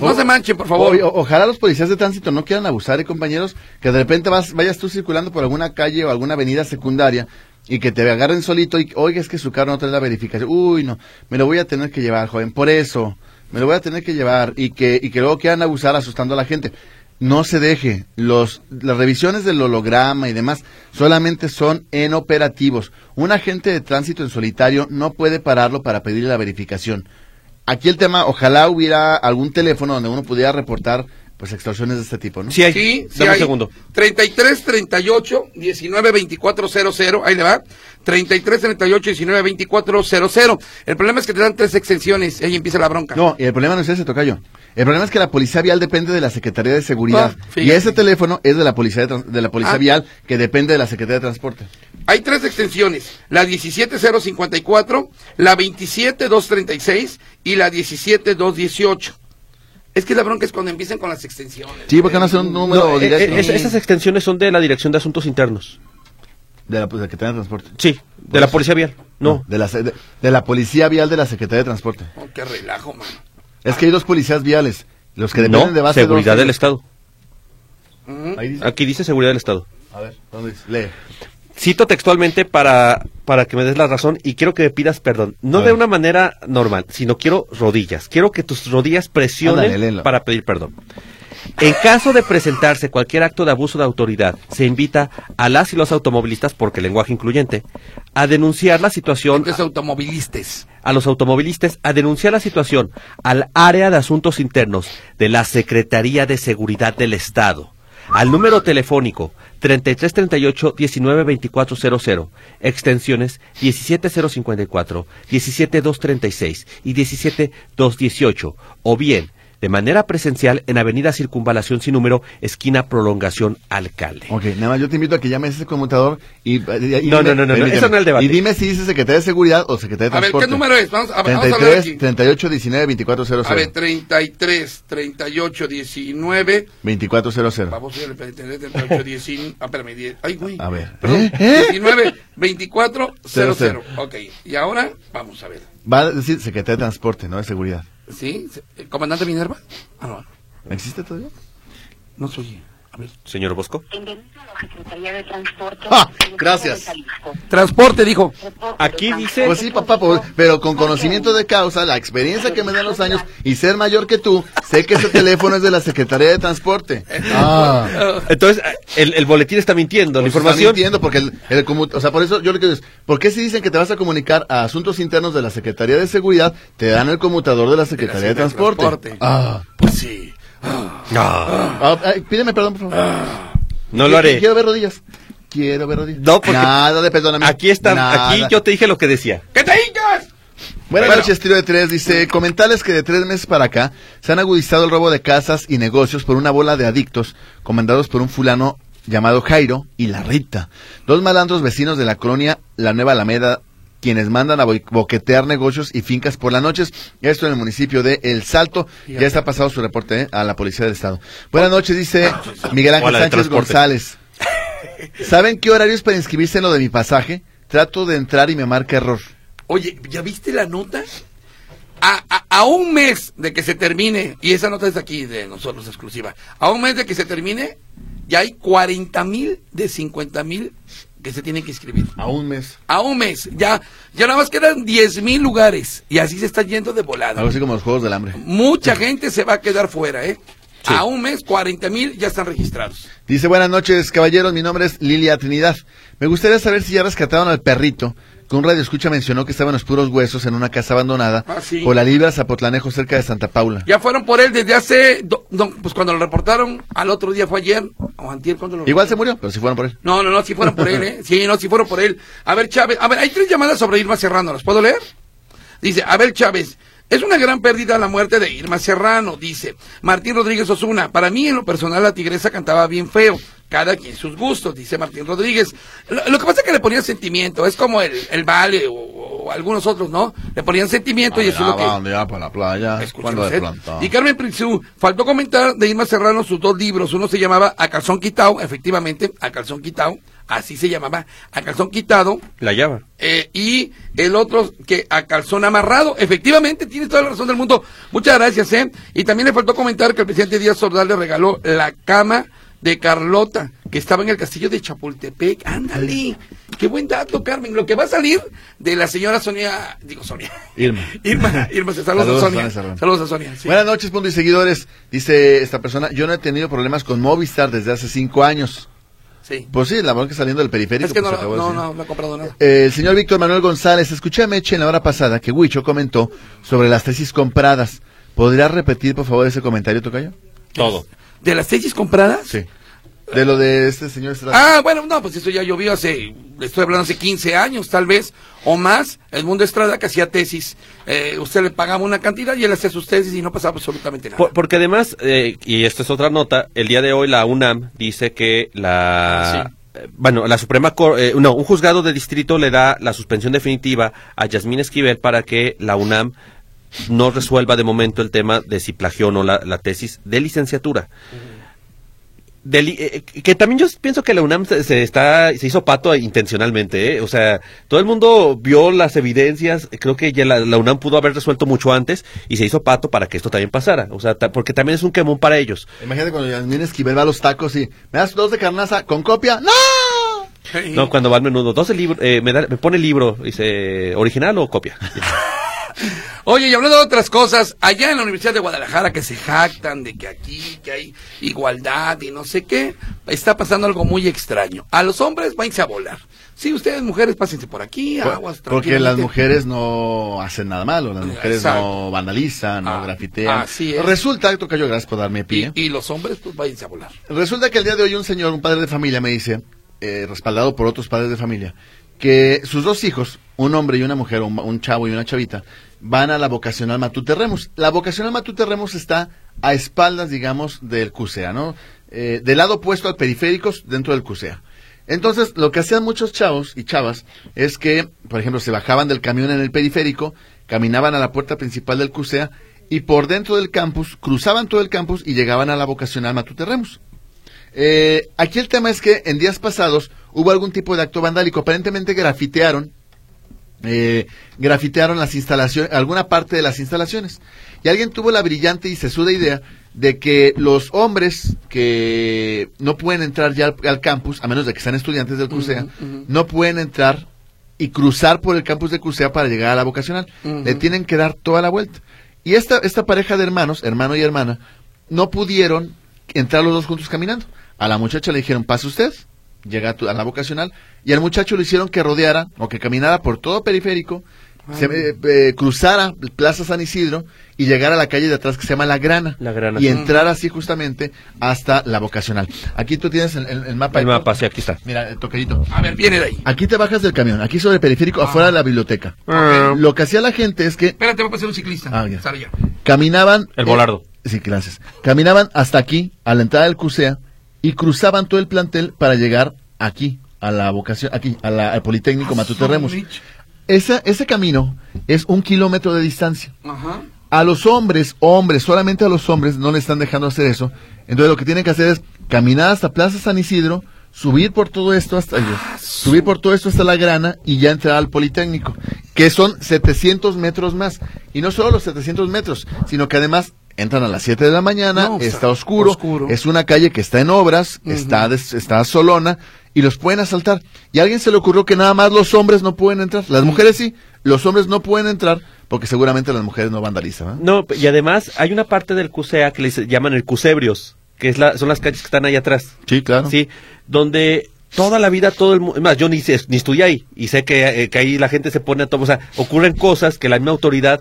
Speaker 3: No se manchen, por favor.
Speaker 4: O- o- ojalá los policías de tránsito no quieran abusar, ¿eh, compañeros, que de repente vas, vayas tú circulando por alguna calle o alguna avenida secundaria y que te agarren solito y, oiga, es que su carro no trae la verificación. Uy, no, me lo voy a tener que llevar, joven, por eso, me lo voy a tener que llevar y que, y que luego quieran abusar asustando a la gente. No se deje, los, las revisiones del holograma y demás solamente son en operativos. Un agente de tránsito en solitario no puede pararlo para pedirle la verificación. Aquí el tema, ojalá hubiera algún teléfono donde uno pudiera reportar pues extorsiones de este tipo, ¿no?
Speaker 2: Sí hay.
Speaker 3: Sí, sí
Speaker 2: Dame
Speaker 3: hay.
Speaker 2: un segundo.
Speaker 3: 33 38 19 24 00, ahí le va. 33 38 19 24 00. El problema es que te dan tres extensiones y ahí empieza la bronca.
Speaker 4: No, y el problema no es ese, Tocayo. El problema es que la Policía Vial depende de la Secretaría de Seguridad.
Speaker 3: Ah,
Speaker 4: y ese teléfono es de la Policía, de la policía
Speaker 3: Ah.
Speaker 4: Vial, que depende de la Secretaría de Transporte.
Speaker 3: Hay tres extensiones, la 17054, la 27236 y la 17218. Es que la bronca es cuando empiezan con las extensiones.
Speaker 4: Sí, porque no hace un número
Speaker 2: No, eh,
Speaker 4: directo
Speaker 2: eh, es- esas extensiones son de la Dirección de Asuntos Internos.
Speaker 4: de la pues, Secretaría de Transporte.
Speaker 2: Sí, de la Policía Vial. No.
Speaker 4: De la, de, de la Policía Vial de la Secretaría de Transporte.
Speaker 3: Oh, qué relajo, man.
Speaker 4: Es que hay dos policías viales. Los que dependen
Speaker 2: No,
Speaker 4: de base
Speaker 2: seguridad del Estado.
Speaker 3: Ujú.
Speaker 4: Ahí dice.
Speaker 2: Aquí dice seguridad del Estado.
Speaker 4: A ver, ¿dónde dice? Lee.
Speaker 2: Cito textualmente para, para que me des la razón y quiero que me pidas perdón. No de una manera normal, sino quiero rodillas. Quiero que tus rodillas presionen
Speaker 4: Ándale,
Speaker 2: para pedir perdón. En caso de presentarse cualquier acto de abuso de autoridad, se invita a las y los automovilistas, porque lenguaje incluyente, a denunciar la situación
Speaker 3: Entonces, automovilistas.
Speaker 2: a los automovilistas a denunciar la situación al área de asuntos internos de la Secretaría de Seguridad del Estado. Al número telefónico 3338 192400, extensiones 17054, 17236 y 17218, o bien de manera presencial en Avenida Circunvalación sin número, esquina Prolongación Alcalde.
Speaker 4: Ok, nada más yo te invito a que llames a ese conmutador y... y- y
Speaker 2: No,
Speaker 4: dime-
Speaker 2: no, no, no,
Speaker 4: permíteme.
Speaker 2: eso no es el debate.
Speaker 4: Y dime si dice Secretaría de Seguridad o Secretaría de
Speaker 3: A ver,
Speaker 4: Transporte.
Speaker 3: ¿qué número es? Vamos a, vamos a
Speaker 4: 33,
Speaker 3: aquí.
Speaker 4: 38, 19, 2400.
Speaker 3: A ver, 33, 38, 19.
Speaker 4: 2400.
Speaker 3: Vamos a ver, 33, 38, 19. Ah, espérame, 10. Ay, güey.
Speaker 4: A ver.
Speaker 3: Perdón,
Speaker 4: ¿Eh? ¿Eh?
Speaker 3: 19, 24, 00.
Speaker 4: Cero,
Speaker 3: Ok, y ahora vamos a ver.
Speaker 4: Va a decir Secretaría de Transporte, no de Seguridad.
Speaker 3: ¿Sí? ¿El ¿Comandante Minerva? Ah, no.
Speaker 4: ¿Existe todavía?
Speaker 3: No soy.
Speaker 2: Señor Bosco.
Speaker 5: Bienvenido a la Secretaría de Transporte.
Speaker 4: Ah, gracias.
Speaker 3: Transporte, dijo.
Speaker 2: Aquí dice-
Speaker 4: Pues sí, papá, pues, pero con conocimiento de causa, la experiencia que me dan los años y ser mayor que tú, sé que ese teléfono es de la Secretaría de Transporte. Ah.
Speaker 2: Entonces, el, el boletín está mintiendo. La
Speaker 4: Pues
Speaker 2: información.
Speaker 4: está mintiendo porque el, el o sea, por eso yo le quiero decir, ¿por qué si dicen que te vas a comunicar a asuntos internos de la Secretaría de Seguridad, te dan el conmutador de la Secretaría de,
Speaker 3: Secretaría de
Speaker 4: Transporte?
Speaker 3: Transporte.
Speaker 4: Ah.
Speaker 3: Pues sí.
Speaker 2: Ah,
Speaker 4: Ah, ay, pídeme perdón, por favor.
Speaker 2: no lo haré.
Speaker 4: Quiero ver rodillas. Quiero ver rodillas.
Speaker 2: No, porque
Speaker 4: Nada de perdóname.
Speaker 2: Aquí está,
Speaker 4: Nada.
Speaker 2: aquí yo te dije lo que decía.
Speaker 3: ¡Que te hincas!
Speaker 4: Buenas
Speaker 3: Bueno.
Speaker 4: noches, trío de tres. Dice, comentarles que de tres meses para acá se han agudizado el robo de casas y negocios por una bola de adictos comandados por un fulano llamado Jairo y La Rita. Dos malandros vecinos de la colonia La Nueva Alameda, quienes mandan a boquetear negocios y fincas por las noches. Esto en el municipio de El Salto. Ya está pasado su reporte ¿eh? a la Policía del Estado. Buenas noches, dice Miguel Ángel Sánchez. González. ¿Saben qué horario es para inscribirse en lo de mi pasaje? Trato de entrar y me marca error.
Speaker 3: Oye, ¿ya viste la nota? A, a- a un mes de que se termine, y esa nota es aquí de nosotros exclusiva, a un mes de que se termine, ya hay 40 mil de 50 mil que se tienen que inscribir.
Speaker 4: A un mes.
Speaker 3: A un mes, ya, ya nada más quedan 10 mil lugares, y así se está yendo de volada.
Speaker 4: Algo así como los Juegos del Hambre.
Speaker 3: Mucha gente se va a quedar fuera, ¿eh? A un mes, 40 mil ya están registrados.
Speaker 4: Dice, buenas noches, caballeros, mi nombre es Lilia Trinidad. Me gustaría saber si ya rescataron al perrito, que un radio escucha mencionó que estaba en los puros huesos en una casa abandonada
Speaker 3: Ah, sí.
Speaker 4: por la Libra Zapotlanejo cerca de Santa Paula.
Speaker 3: Ya fueron por él desde hace, do- do- pues cuando lo reportaron, al otro día fue ayer, o antier, cuando lo
Speaker 4: Igual se murió, pero si fueron por él.
Speaker 3: No, no, no, si fueron por él, ¿eh? Sí, no, si fueron por él. A ver, Chávez, a ver, hay tres llamadas sobre Irma Serrano, ¿las puedo leer? Dice, a ver, Chávez, es una gran pérdida la muerte de Irma Serrano, dice Martín Rodríguez Osuna. Para mí, en lo personal, la tigresa cantaba bien feo. Cada quien sus gustos, dice Martín Rodríguez. Lo, lo que pasa es que le ponían sentimiento, es como el, el Vale o, o algunos otros, ¿no? Le ponían sentimiento y eso es lo que...
Speaker 4: ya para la playa?
Speaker 3: Usted. Y Carmen Prixú, faltó comentar de Irma Serrano sus dos libros. Uno se llamaba A Calzón Quitado, efectivamente, A Calzón Quitado, así se llamaba, A Calzón Quitado.
Speaker 2: La llama.
Speaker 3: eh, y el otro que A Calzón Amarrado. Efectivamente, tiene toda la razón del mundo. Muchas gracias, ¿eh? Y también le faltó comentar que el presidente Díaz Ordaz le regaló la cama de Carlota, que estaba en el castillo de Chapultepec. Ándale. Qué buen dato, Carmen. Lo que va a salir de la señora Sonia, digo Sonia.
Speaker 4: Irma.
Speaker 3: Irma, Irma, saludos,
Speaker 4: Saludos,
Speaker 3: a Sonia. Saludos a Sonia. sí.
Speaker 4: Buenas noches, punto y seguidores. Dice esta persona, yo no he tenido problemas con Movistar desde hace cinco años.
Speaker 3: Sí.
Speaker 4: Pues sí, la verdad que saliendo del periférico.
Speaker 3: Es que
Speaker 4: pues,
Speaker 3: no,
Speaker 4: acabó
Speaker 3: no, no, no he comprado nada.
Speaker 4: Eh, el señor Víctor Manuel González, escuché a Meche en la hora pasada que Huicho comentó sobre las tesis compradas. ¿Podría repetir, por favor, ese comentario, Tocayo?
Speaker 2: Todo.
Speaker 3: ¿De las tesis compradas?
Speaker 4: Sí. De lo de este señor Estrada.
Speaker 3: Ah, bueno, no, pues eso ya llovió hace, estoy hablando hace 15 años tal vez, o más, el mundo Estrada que hacía tesis, eh, usted le pagaba una cantidad y él hacía sus tesis y no pasaba absolutamente nada.
Speaker 2: Por- porque además, eh, y esta es otra nota, el día de hoy la UNAM dice que la... Eh, Bueno, la Suprema Cor- eh, no, un juzgado de distrito le da la suspensión definitiva a Yasmín Esquivel para que la UNAM no resuelva de momento el tema de si plagió o no la, la tesis de licenciatura. Del- eh, que también yo pienso que la UNAM se, se está se hizo pato intencionalmente, ¿eh? o sea, todo el mundo vio las evidencias, creo que ya la, la UNAM pudo haber resuelto mucho antes y se hizo pato para que esto también pasara, o sea, ta- porque también es un quemón para ellos.
Speaker 4: Imagínate cuando Yasmín Esquivel va a los tacos y, ¿me das dos de carnaza con copia? ¡No!
Speaker 2: No, cuando va al menudo, dos el libro, eh, me, da- me pone el libro, dice, ¿original o copia?
Speaker 3: Oye, y hablando de otras cosas, allá en la Universidad de Guadalajara que se jactan de que aquí, que hay igualdad y no sé qué, está pasando algo muy extraño. A los hombres, váyanse a volar. Sí, ustedes mujeres, pásense por aquí, aguas
Speaker 4: Porque las mujeres no hacen nada malo, las mujeres
Speaker 3: Exacto.
Speaker 4: no vandalizan, no
Speaker 3: Ah,
Speaker 4: grafitean.
Speaker 3: así es.
Speaker 4: Resulta, Tocayo, gracias por darme pie.
Speaker 3: Y, y los hombres, pues váyanse a volar.
Speaker 4: Resulta que el día de hoy un señor, un padre de familia, me dice, eh, respaldado por otros padres de familia, que sus dos hijos, un hombre y una mujer, un, un chavo y una chavita, van a la vocacional Matute Remus. La vocacional Matute Remus está a espaldas, digamos, del CUSEA, ¿no? Eh, del lado opuesto al periféricos dentro del CUSEA. Entonces, lo que hacían muchos chavos y chavas es que, por ejemplo, se bajaban del camión en el periférico, caminaban a la puerta principal del CUSEA y por dentro del campus, cruzaban todo el campus y llegaban a la vocacional Matute Remus. Eh, aquí el tema es que en días pasados hubo algún tipo de acto vandálico. Aparentemente grafitearon, eh, grafitearon las instalaciones, alguna parte de las instalaciones. Y alguien tuvo la brillante y sesuda idea de que los hombres que no pueden entrar ya al, al campus, a menos de que sean estudiantes del CUSEA, no pueden entrar y cruzar por el campus de CUSEA para llegar a la vocacional. Le tienen que dar toda la vuelta. Y esta, esta pareja de hermanos, hermano y hermana, no pudieron entrar los dos juntos caminando. A la muchacha le dijeron, pase usted, llega a, tu- a la vocacional, y al muchacho le hicieron que rodeara o que caminara por todo periférico, se, eh, eh, cruzara Plaza San Isidro y llegara a la calle de atrás que se llama La Grana.
Speaker 2: La Grana.
Speaker 4: Y entrar así justamente hasta la vocacional. Aquí tú tienes el, el- el mapa.
Speaker 2: El mapa, sí, aquí está.
Speaker 4: Mira, el toquellito.
Speaker 3: A ver, viene de ahí.
Speaker 4: Aquí te bajas del camión, aquí sobre el periférico, afuera de la biblioteca. Lo que hacía la gente es que
Speaker 3: Espérate, voy a pasar un ciclista.
Speaker 4: Ah, ya.
Speaker 3: Sale ya.
Speaker 4: caminaban.
Speaker 2: El volardo.
Speaker 4: sí, gracias. Caminaban hasta aquí, a la entrada del CUSEA, y cruzaban todo el plantel para llegar aquí, a la vocación, aquí, a la- al Politécnico Matute Remus. Esa, ese camino es un kilómetro de distancia.
Speaker 3: Ajá.
Speaker 4: A los hombres, hombres, solamente a los hombres no le están dejando hacer eso. Entonces lo que tienen que hacer es caminar hasta Plaza San Isidro, subir por todo esto hasta subir por todo esto hasta la grana y ya entrar al Politécnico, que son 700 metros más. Y no solo los 700 metros, sino que además entran a las 7 de la mañana,
Speaker 3: No,
Speaker 4: está
Speaker 3: está
Speaker 4: oscuro,
Speaker 3: oscuro.
Speaker 4: es una calle que está en obras, está, des- está solona y los pueden asaltar. Y a alguien se le ocurrió que nada más los hombres no pueden entrar, las mujeres sí, los hombres no pueden entrar porque seguramente las mujeres no vandalizan. ¿eh?
Speaker 2: No, y además hay una parte del CUSEA que le dice- llaman el Cusebrios, que es la, son las calles que están ahí atrás.
Speaker 4: Sí, claro.
Speaker 2: Sí, donde toda la vida todo el mundo, más yo ni, ni estudié ahí y sé que, eh, que ahí la gente se pone a todo, o sea, ocurren cosas que la misma autoridad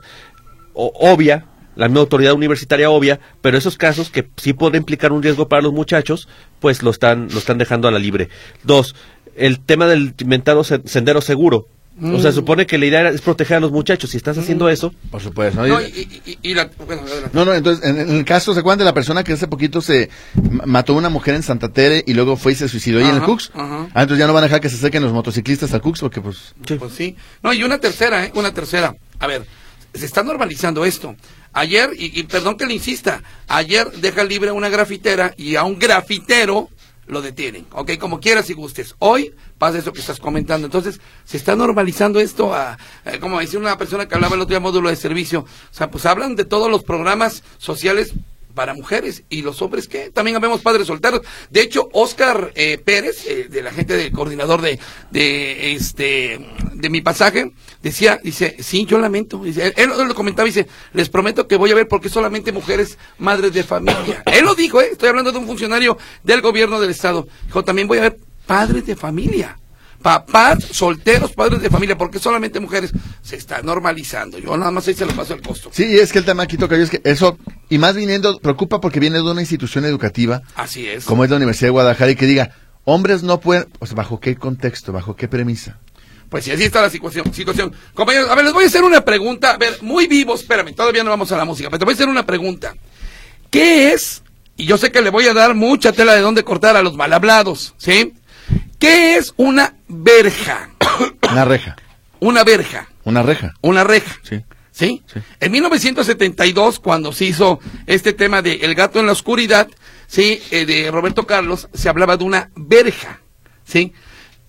Speaker 2: o- obvia, la misma autoridad universitaria obvia, pero esos casos que sí pueden implicar un riesgo para los muchachos, pues lo están, lo están dejando a la libre. Dos, el tema del inventado se- sendero seguro. O sea, supone que la idea era- es proteger a los muchachos. Si estás haciendo eso,
Speaker 4: Por supuesto. ¿no?
Speaker 3: No,
Speaker 4: Y-
Speaker 3: y, y- la. Bueno.
Speaker 4: No, no, entonces, en, en el caso, ¿se acuerdan de la persona que hace poquito se ma- mató a una mujer en Santa Tere y luego fue y se suicidó ahí en el Cux?
Speaker 3: ajá.
Speaker 4: Ah, entonces ya no van a dejar que se acerquen los motociclistas al Cux porque pues...
Speaker 3: Pues sí. No, y una tercera, ¿eh? Una tercera. A ver, se está normalizando esto. Ayer, y, perdón que le insista, ayer deja libre a una grafitera y a un grafitero lo detienen. Ok, como quieras y gustes. Hoy pasa eso que estás comentando. Entonces, se está normalizando esto a, eh, como decía una persona que hablaba el otro día módulo de servicio. O sea, pues hablan de todos los programas sociales para mujeres y los hombres que también habemos padres solteros. De hecho, Oscar eh, Pérez, eh, de la gente del coordinador de, de este de mi pasaje, decía, dice, sí, yo lamento. Él, él lo comentaba, dice, les prometo que voy a ver porque solamente mujeres madres de familia. Él lo dijo, eh, estoy hablando de un funcionario del gobierno del estado. Dijo, también voy a ver padres de familia. Papás solteros, padres de familia, porque solamente mujeres se está normalizando. Yo nada más ahí se lo paso al costo.
Speaker 4: Sí, es que el tema aquí toca es que eso Y más viniendo, preocupa porque viene de una institución educativa
Speaker 3: Así es.
Speaker 4: como es la Universidad de Guadalajara y que diga, hombres no pueden, pues, ¿bajo qué contexto, bajo qué premisa?
Speaker 3: Pues sí, así está la situación. situación. Compañeros, a ver, les voy a hacer una pregunta. A ver, muy vivos, espérame, todavía no vamos a la música, pero te voy a hacer una pregunta. ¿Qué es? Y yo sé que le voy a dar mucha tela de dónde cortar a los mal hablados, ¿sí? ¿Qué es una verja?
Speaker 4: Una reja,
Speaker 3: Una verja,
Speaker 4: una reja,
Speaker 3: una reja.
Speaker 4: sí.
Speaker 3: ¿Sí?
Speaker 4: Sí.
Speaker 3: En 1972, cuando se hizo este tema de El gato en la oscuridad, ¿sí? Eh, de Roberto Carlos, se hablaba de una verja, ¿sí?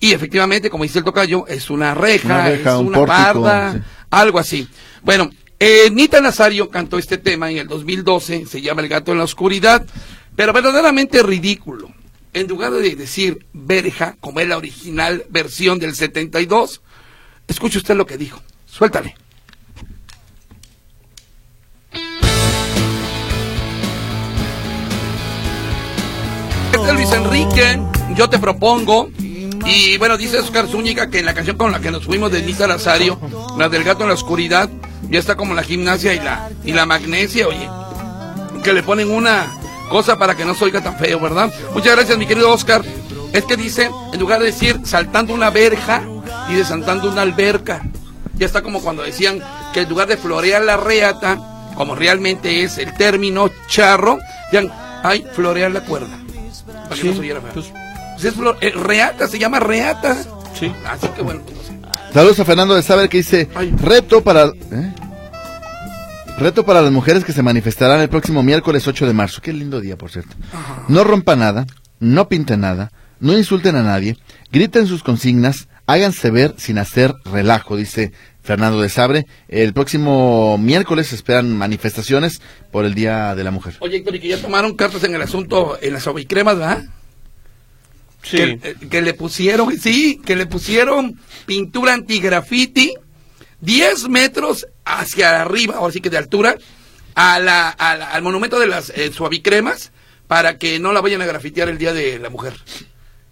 Speaker 3: Y efectivamente, como dice el tocayo, es una reja,
Speaker 4: Una reja,
Speaker 3: es
Speaker 4: un
Speaker 3: una
Speaker 4: pórtico,
Speaker 3: barda,
Speaker 4: sí.
Speaker 3: algo así. Bueno, eh, Nita Nazario cantó este tema en el 2012, se llama El gato en la oscuridad, pero verdaderamente ridículo. En lugar de decir verja, como es la original versión del 72, escuche usted lo que dijo. Suéltale. Este es Luis Enrique, yo te propongo. Y bueno, dice Oscar Zúñiga que en la canción con la que nos fuimos de Nita Lazario, la del gato en la oscuridad, ya está como la gimnasia y la, y la magnesia, oye. Que le ponen una cosa para que no se oiga tan feo, ¿verdad? Muchas gracias, mi querido Oscar. Es que dice, en lugar de decir saltando una verja, dice saltando una alberca. Ya está como cuando decían que en lugar de florear la reata, como realmente es el término charro, decían, ay, florear la cuerda. Para que no se oyera feo.
Speaker 2: pues,
Speaker 3: Pues es flor- eh, reata, se llama reata.
Speaker 2: sí.
Speaker 3: Así que bueno, pues.
Speaker 4: Saludos a Fernando de Saber que dice,
Speaker 3: Ay.
Speaker 4: reto para... ¿eh? Reto para las mujeres que se manifestarán el próximo miércoles 8 de marzo. Qué lindo día, por cierto. No rompa nada, no pinte nada, no insulten a nadie, griten sus consignas, háganse ver sin hacer relajo, dice Fernando de Sabre. El próximo miércoles se esperan manifestaciones por el Día de la Mujer.
Speaker 3: Oye, Héctor, y que ya tomaron cartas en el asunto en las ovicremas, ¿verdad?
Speaker 2: Sí.
Speaker 3: Que, eh, que le pusieron, sí, que le pusieron pintura antigrafiti 10 metros hacia arriba, ahora sí que de altura, a la, a la- al monumento de las eh, suavicremas para que no la vayan a grafitear el Día de la Mujer.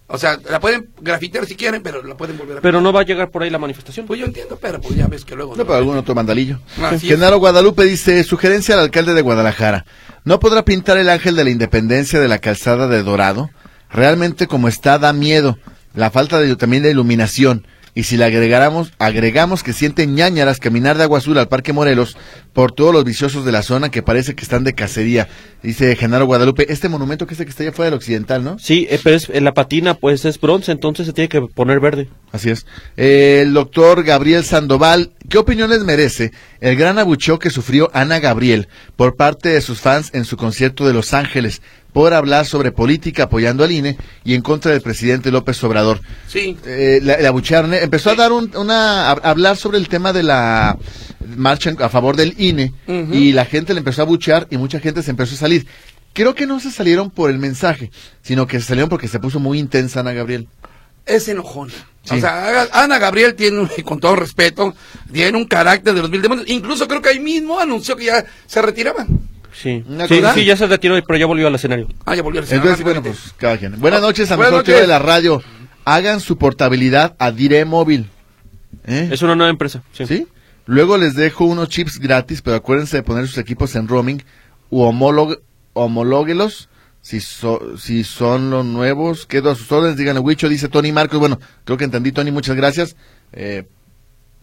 Speaker 3: O sea, la pueden grafitear si quieren, pero la pueden volver a...
Speaker 2: Pero no va a llegar por ahí la manifestación.
Speaker 3: Pues yo entiendo, pero pues ya ves que luego...
Speaker 4: No, pero algún otro mandalillo.
Speaker 3: Así es.
Speaker 4: Genaro Guadalupe dice, sugerencia al alcalde de Guadalajara. ¿No podrá pintar el ángel de la independencia de la calzada de Dorado? Realmente como está da miedo. La falta de, también de iluminación. Y si le agregáramos, agregamos que sienten ñañaras caminar de Agua Azul al Parque Morelos por todos los viciosos de la zona que parece que están de cacería. Dice Genaro Guadalupe, este monumento que es el que está allá fuera del occidental, ¿no?
Speaker 2: Sí, eh, pero es, en la patina pues es bronce, entonces se tiene que poner verde.
Speaker 4: Así es. Eh, el doctor Gabriel Sandoval, ¿qué opinión les merece el gran abucheo que sufrió Ana Gabriel por parte de sus fans en su concierto de Los Ángeles por hablar sobre política apoyando al INE y en contra del presidente López Obrador?
Speaker 3: Sí.
Speaker 4: Eh, la, la abuchearon, eh, empezó a dar un- una, a, hablar sobre el tema de la marcha a favor del INE y la gente le empezó a abuchear y mucha gente se empezó a salir. Creo que no se salieron por el mensaje, sino que se salieron porque se puso muy intensa Ana Gabriel.
Speaker 3: es enojona.
Speaker 4: Sí.
Speaker 3: O sea, Ana Gabriel tiene, con todo respeto, tiene un carácter de los mil demonios. Incluso creo que ahí mismo anunció que ya se retiraba.
Speaker 2: Sí. Sí, sí, ya se retiró, pero ya volvió al escenario.
Speaker 3: Ah, ya volvió a decir.
Speaker 4: Entonces,
Speaker 3: Ah,
Speaker 4: bueno, pues cada quien. Buenas noches, a tío
Speaker 3: noches.
Speaker 4: de la radio. Hagan su portabilidad a Dire Móvil. ¿Eh?
Speaker 2: Es una nueva empresa. Sí.
Speaker 4: ¿Sí? Luego les dejo unos chips gratis, pero acuérdense de poner sus equipos en roaming u homólogo- homológuelos. Si, so- si son los nuevos, quedo a sus órdenes, díganle Huicho, dice Tony Marcos. Bueno, creo que entendí, Tony, muchas gracias. Eh,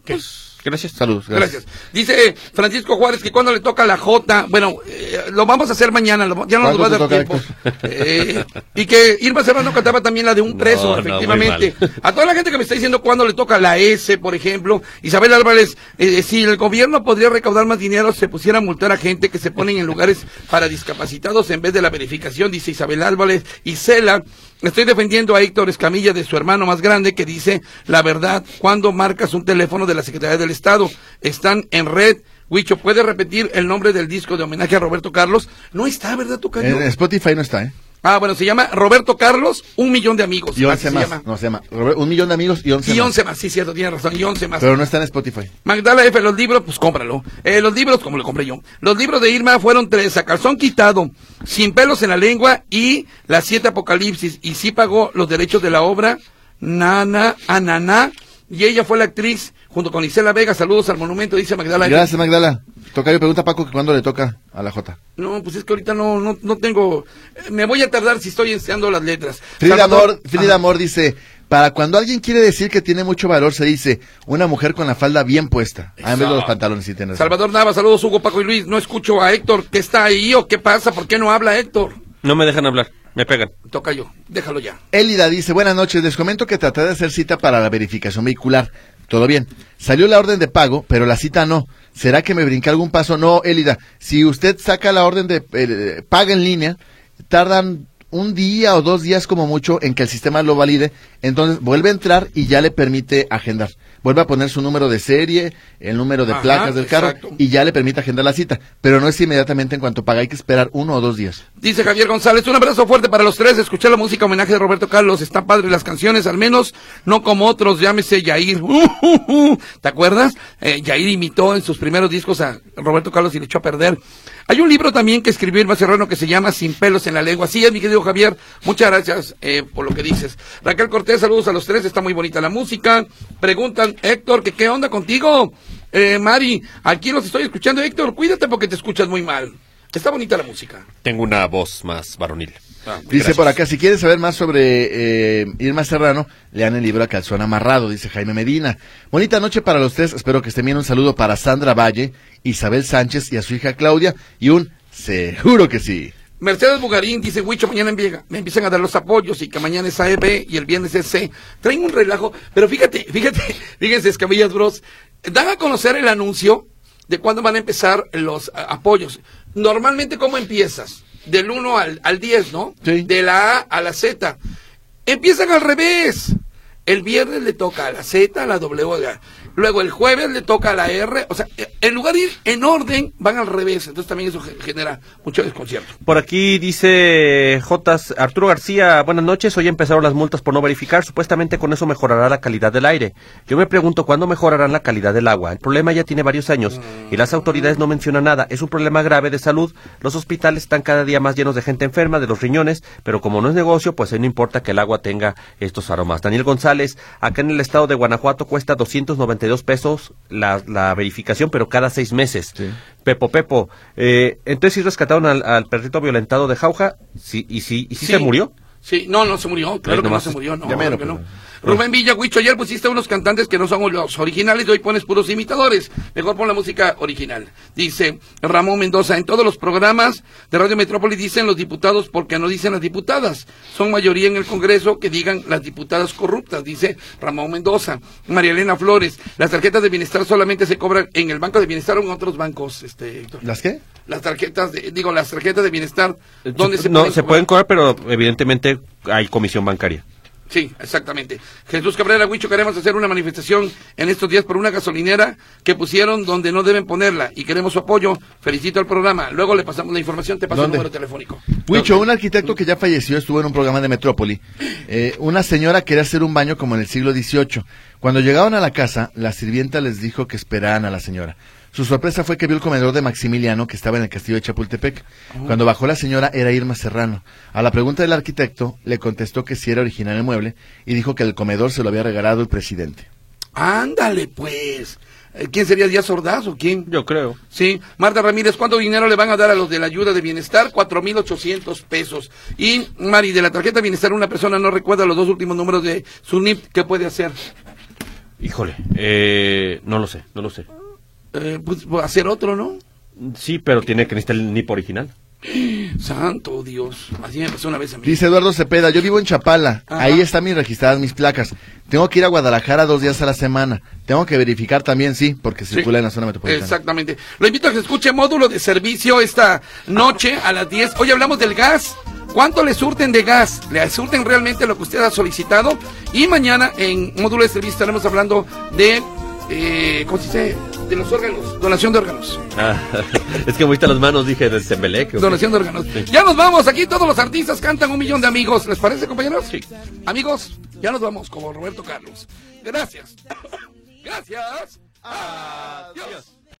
Speaker 4: pues,
Speaker 2: Gracias.
Speaker 4: saludos, gracias.
Speaker 3: Gracias. Dice Francisco Juárez que cuando le toca la J, bueno, eh, lo vamos a hacer mañana, lo- ya no nos va a dar
Speaker 4: ¿Cuánto te
Speaker 3: tiempo. Eh, y que Irma Serrano cantaba también la de un preso,
Speaker 2: No,
Speaker 3: efectivamente. a toda la gente que me está diciendo cuándo le toca la S, por ejemplo, Isabel Álvarez, eh, si el gobierno podría recaudar más dinero, se pusiera a multar a gente que se ponen en lugares para discapacitados en vez de la verificación, dice Isabel Álvarez. Y Cela, estoy defendiendo a Héctor Escamilla de su hermano más grande que dice la verdad cuando marcas un teléfono de la Secretaría del Estado. Están en red. Huicho, ¿puede repetir el nombre del disco de homenaje a Roberto Carlos? No está, ¿verdad, tu
Speaker 4: En Spotify no está, ¿eh?
Speaker 3: Ah, bueno, se llama Roberto Carlos, un millón de amigos.
Speaker 4: Y
Speaker 3: así
Speaker 4: 11
Speaker 3: se
Speaker 4: más.
Speaker 3: llama.
Speaker 4: No, se llama. Robert- Un millón de amigos y 11
Speaker 3: Y
Speaker 4: más.
Speaker 3: 11 más, sí, cierto, tiene razón, y 11 más.
Speaker 4: Pero no está en Spotify.
Speaker 3: Magdala F, los libros, pues cómpralo. Eh, los libros, como lo compré yo. Los libros de Irma fueron tres, a calzón quitado, sin pelos en la lengua y las siete apocalipsis. Y sí pagó los derechos de la obra, Nana, Ananá, y ella fue la actriz junto con Isela Vega. Saludos al monumento, dice Magdalena.
Speaker 4: Gracias, Magdala. Tocayo, pregunta a Paco que cuándo le toca a la J.
Speaker 3: No, pues es que ahorita no, no, no tengo. eh, Me voy a tardar si estoy enseñando las letras.
Speaker 4: Frida
Speaker 3: Salvador-
Speaker 4: Amor, Frida Amor dice, para cuando alguien quiere decir que tiene mucho valor, se dice una mujer con la falda bien puesta. Ah, en vez de los pantalones, sí tienes.
Speaker 3: Salvador Nava, saludos Hugo, Paco y Luis. No escucho a Héctor. ¿Qué está ahí o qué pasa? ¿Por qué no habla Héctor?
Speaker 2: No me dejan hablar, me pegan.
Speaker 3: Toca yo, déjalo ya.
Speaker 4: Elida dice, buenas noches, les comento que traté de hacer cita para la verificación vehicular. Todo bien. Salió la orden de pago, pero la cita no. ¿Será que me brinqué algún paso? No, Elida. Si usted saca la orden de eh, paga en línea, tardan un día o dos días como mucho en que el sistema lo valide. Entonces vuelve a entrar y ya le permite agendar. Vuelve a poner su número de serie, el número de
Speaker 3: Ajá,
Speaker 4: placas del carro
Speaker 3: exacto.
Speaker 4: y ya le permite agendar la cita. Pero no es inmediatamente en cuanto paga, hay que esperar uno o dos días.
Speaker 3: Dice Javier González, un abrazo fuerte para los tres. Escuché la música homenaje de Roberto Carlos. Están padres las canciones, al menos no como otros. Llámese Yair. ¿Te acuerdas? Eh, Yair imitó en sus primeros discos a Roberto Carlos y le echó a perder. Hay un libro también que escribió Irma Serrano que se llama Sin pelos en la lengua. Sí, es mi querido Javier. Muchas gracias eh, por lo que dices. Raquel Cortés, saludos a los tres. Está muy bonita la música. Preguntan, Héctor, que qué onda contigo? Eh, Mari, aquí los estoy escuchando. Héctor, cuídate porque te escuchas muy mal. Está bonita la música.
Speaker 2: Tengo una voz más varonil.
Speaker 4: Dice
Speaker 2: Gracias.
Speaker 4: por acá, si quieren saber más sobre eh, Irma Serrano, lean el libro A Calzón Amarrado, dice Jaime Medina. Bonita noche para los tres, espero que estén bien. Un saludo para Sandra Valle, Isabel Sánchez y a su hija Claudia, y un seguro que sí.
Speaker 3: Mercedes Bugarín dice, Huicho, mañana empieza- me empiezan a dar los apoyos y que mañana es AEB y el viernes es C. Traen un relajo, pero fíjate, fíjate, fíjense, Escamillas Bros, dan a conocer el anuncio de cuándo van a empezar los a, apoyos. Normalmente, ¿cómo empiezas? Del 1 al, al 10, ¿no?
Speaker 4: Sí.
Speaker 3: De la A a la Z. Empiezan al revés. El viernes le toca a la Z, a la W, a la- luego el jueves le toca a la R, o sea, en lugar de ir en orden, van al revés, entonces también eso ge- genera mucho desconcierto.
Speaker 2: Por aquí dice J. Arturo García, buenas noches, hoy empezaron las multas por no verificar, supuestamente con eso mejorará la calidad del aire. Yo me pregunto cuándo mejorarán la calidad del agua. El problema ya tiene varios años y las autoridades no mencionan nada. Es un problema grave de salud. Los hospitales están cada día más llenos de gente enferma, de los riñones, pero como no es negocio, pues ahí no importa que el agua tenga estos aromas. Daniel González, acá en el estado de Guanajuato cuesta 292 pesos la, la verificación, pero cada seis meses.
Speaker 4: Sí.
Speaker 2: Pepo, Pepo, eh, entonces sí rescataron al, al perrito violentado de Jauja, sí, y sí, y sí, se murió.
Speaker 3: Sí, no, no se murió, claro que no se murió, no,
Speaker 4: ya mero,
Speaker 3: claro que no. Rubén Villa, Huicho, ayer pusiste unos cantantes que no son los originales y hoy pones puros imitadores. Mejor pon la música original. Dice Ramón Mendoza, en todos los programas de Radio Metrópoli dicen los diputados porque no dicen las diputadas. Son mayoría en el Congreso que digan las diputadas corruptas, dice Ramón Mendoza. María Elena Flores, las tarjetas de bienestar solamente se cobran en el Banco de Bienestar o en otros bancos, este, Héctor.
Speaker 4: ¿Las qué?
Speaker 3: Las tarjetas, de, digo, las tarjetas de bienestar, ¿dónde se
Speaker 2: no,
Speaker 3: pueden
Speaker 2: se
Speaker 3: cobrar?
Speaker 2: pueden cobrar, pero evidentemente hay comisión bancaria.
Speaker 3: Sí, exactamente. Jesús Cabrera Huicho, queremos hacer una manifestación en estos días por una gasolinera que pusieron donde no deben ponerla y queremos su apoyo. Felicito al programa. Luego le pasamos la información, te paso
Speaker 4: ¿Dónde?
Speaker 3: el número telefónico.
Speaker 4: Huicho, un arquitecto que ya falleció estuvo en un programa de Metrópoli. Eh, una señora quería hacer un baño como en el siglo XVIII. Cuando llegaron a la casa, la sirvienta les dijo que esperaran a la señora. Su sorpresa fue que vio el comedor de Maximiliano, que estaba en el castillo de Chapultepec. Cuando bajó la señora era Irma Serrano. A la pregunta del arquitecto, le contestó que si era original el mueble y dijo que el comedor se lo había regalado el presidente.
Speaker 3: Ándale, pues. Eh, ¿Quién sería Díaz Ordaz o quién?
Speaker 2: Yo creo.
Speaker 3: Sí, Marta Ramírez, ¿cuánto dinero le van a dar a los de la ayuda de bienestar? Cuatro mil ochocientos pesos. Y Mari, de la tarjeta de bienestar, una persona no recuerda los dos últimos números de su NIP, ¿qué puede hacer?
Speaker 2: Híjole, eh, no lo sé, no lo sé.
Speaker 3: Eh, pues hacer otro, ¿no?
Speaker 2: Sí, pero tiene que necesitar el NIP original.
Speaker 3: Santo Dios, así me pasó una vez a mí.
Speaker 4: Dice Eduardo Cepeda, yo vivo en Chapala,
Speaker 3: Ajá.
Speaker 4: ahí están mis registradas mis placas. Tengo que ir a Guadalajara dos días a la semana. Tengo que verificar también, sí, porque
Speaker 3: Sí.
Speaker 4: circula en la zona metropolitana.
Speaker 3: Exactamente. Lo invito a que escuche módulo de servicio esta noche a las 10. Hoy hablamos del gas. ¿Cuánto le surten de gas? ¿Le surten realmente lo que usted ha solicitado? Y mañana en módulo de servicio estaremos hablando de, eh, ¿cómo se dice? De los órganos, donación de órganos.
Speaker 2: Ah, es que me viste las manos, dije, del Tembelec.
Speaker 3: Donación de órganos. Ya nos vamos, aquí todos los artistas cantan un millón de amigos. ¿Les parece, compañeros? Sí. Amigos, ya nos vamos como Roberto Carlos. Gracias. Gracias. Adiós.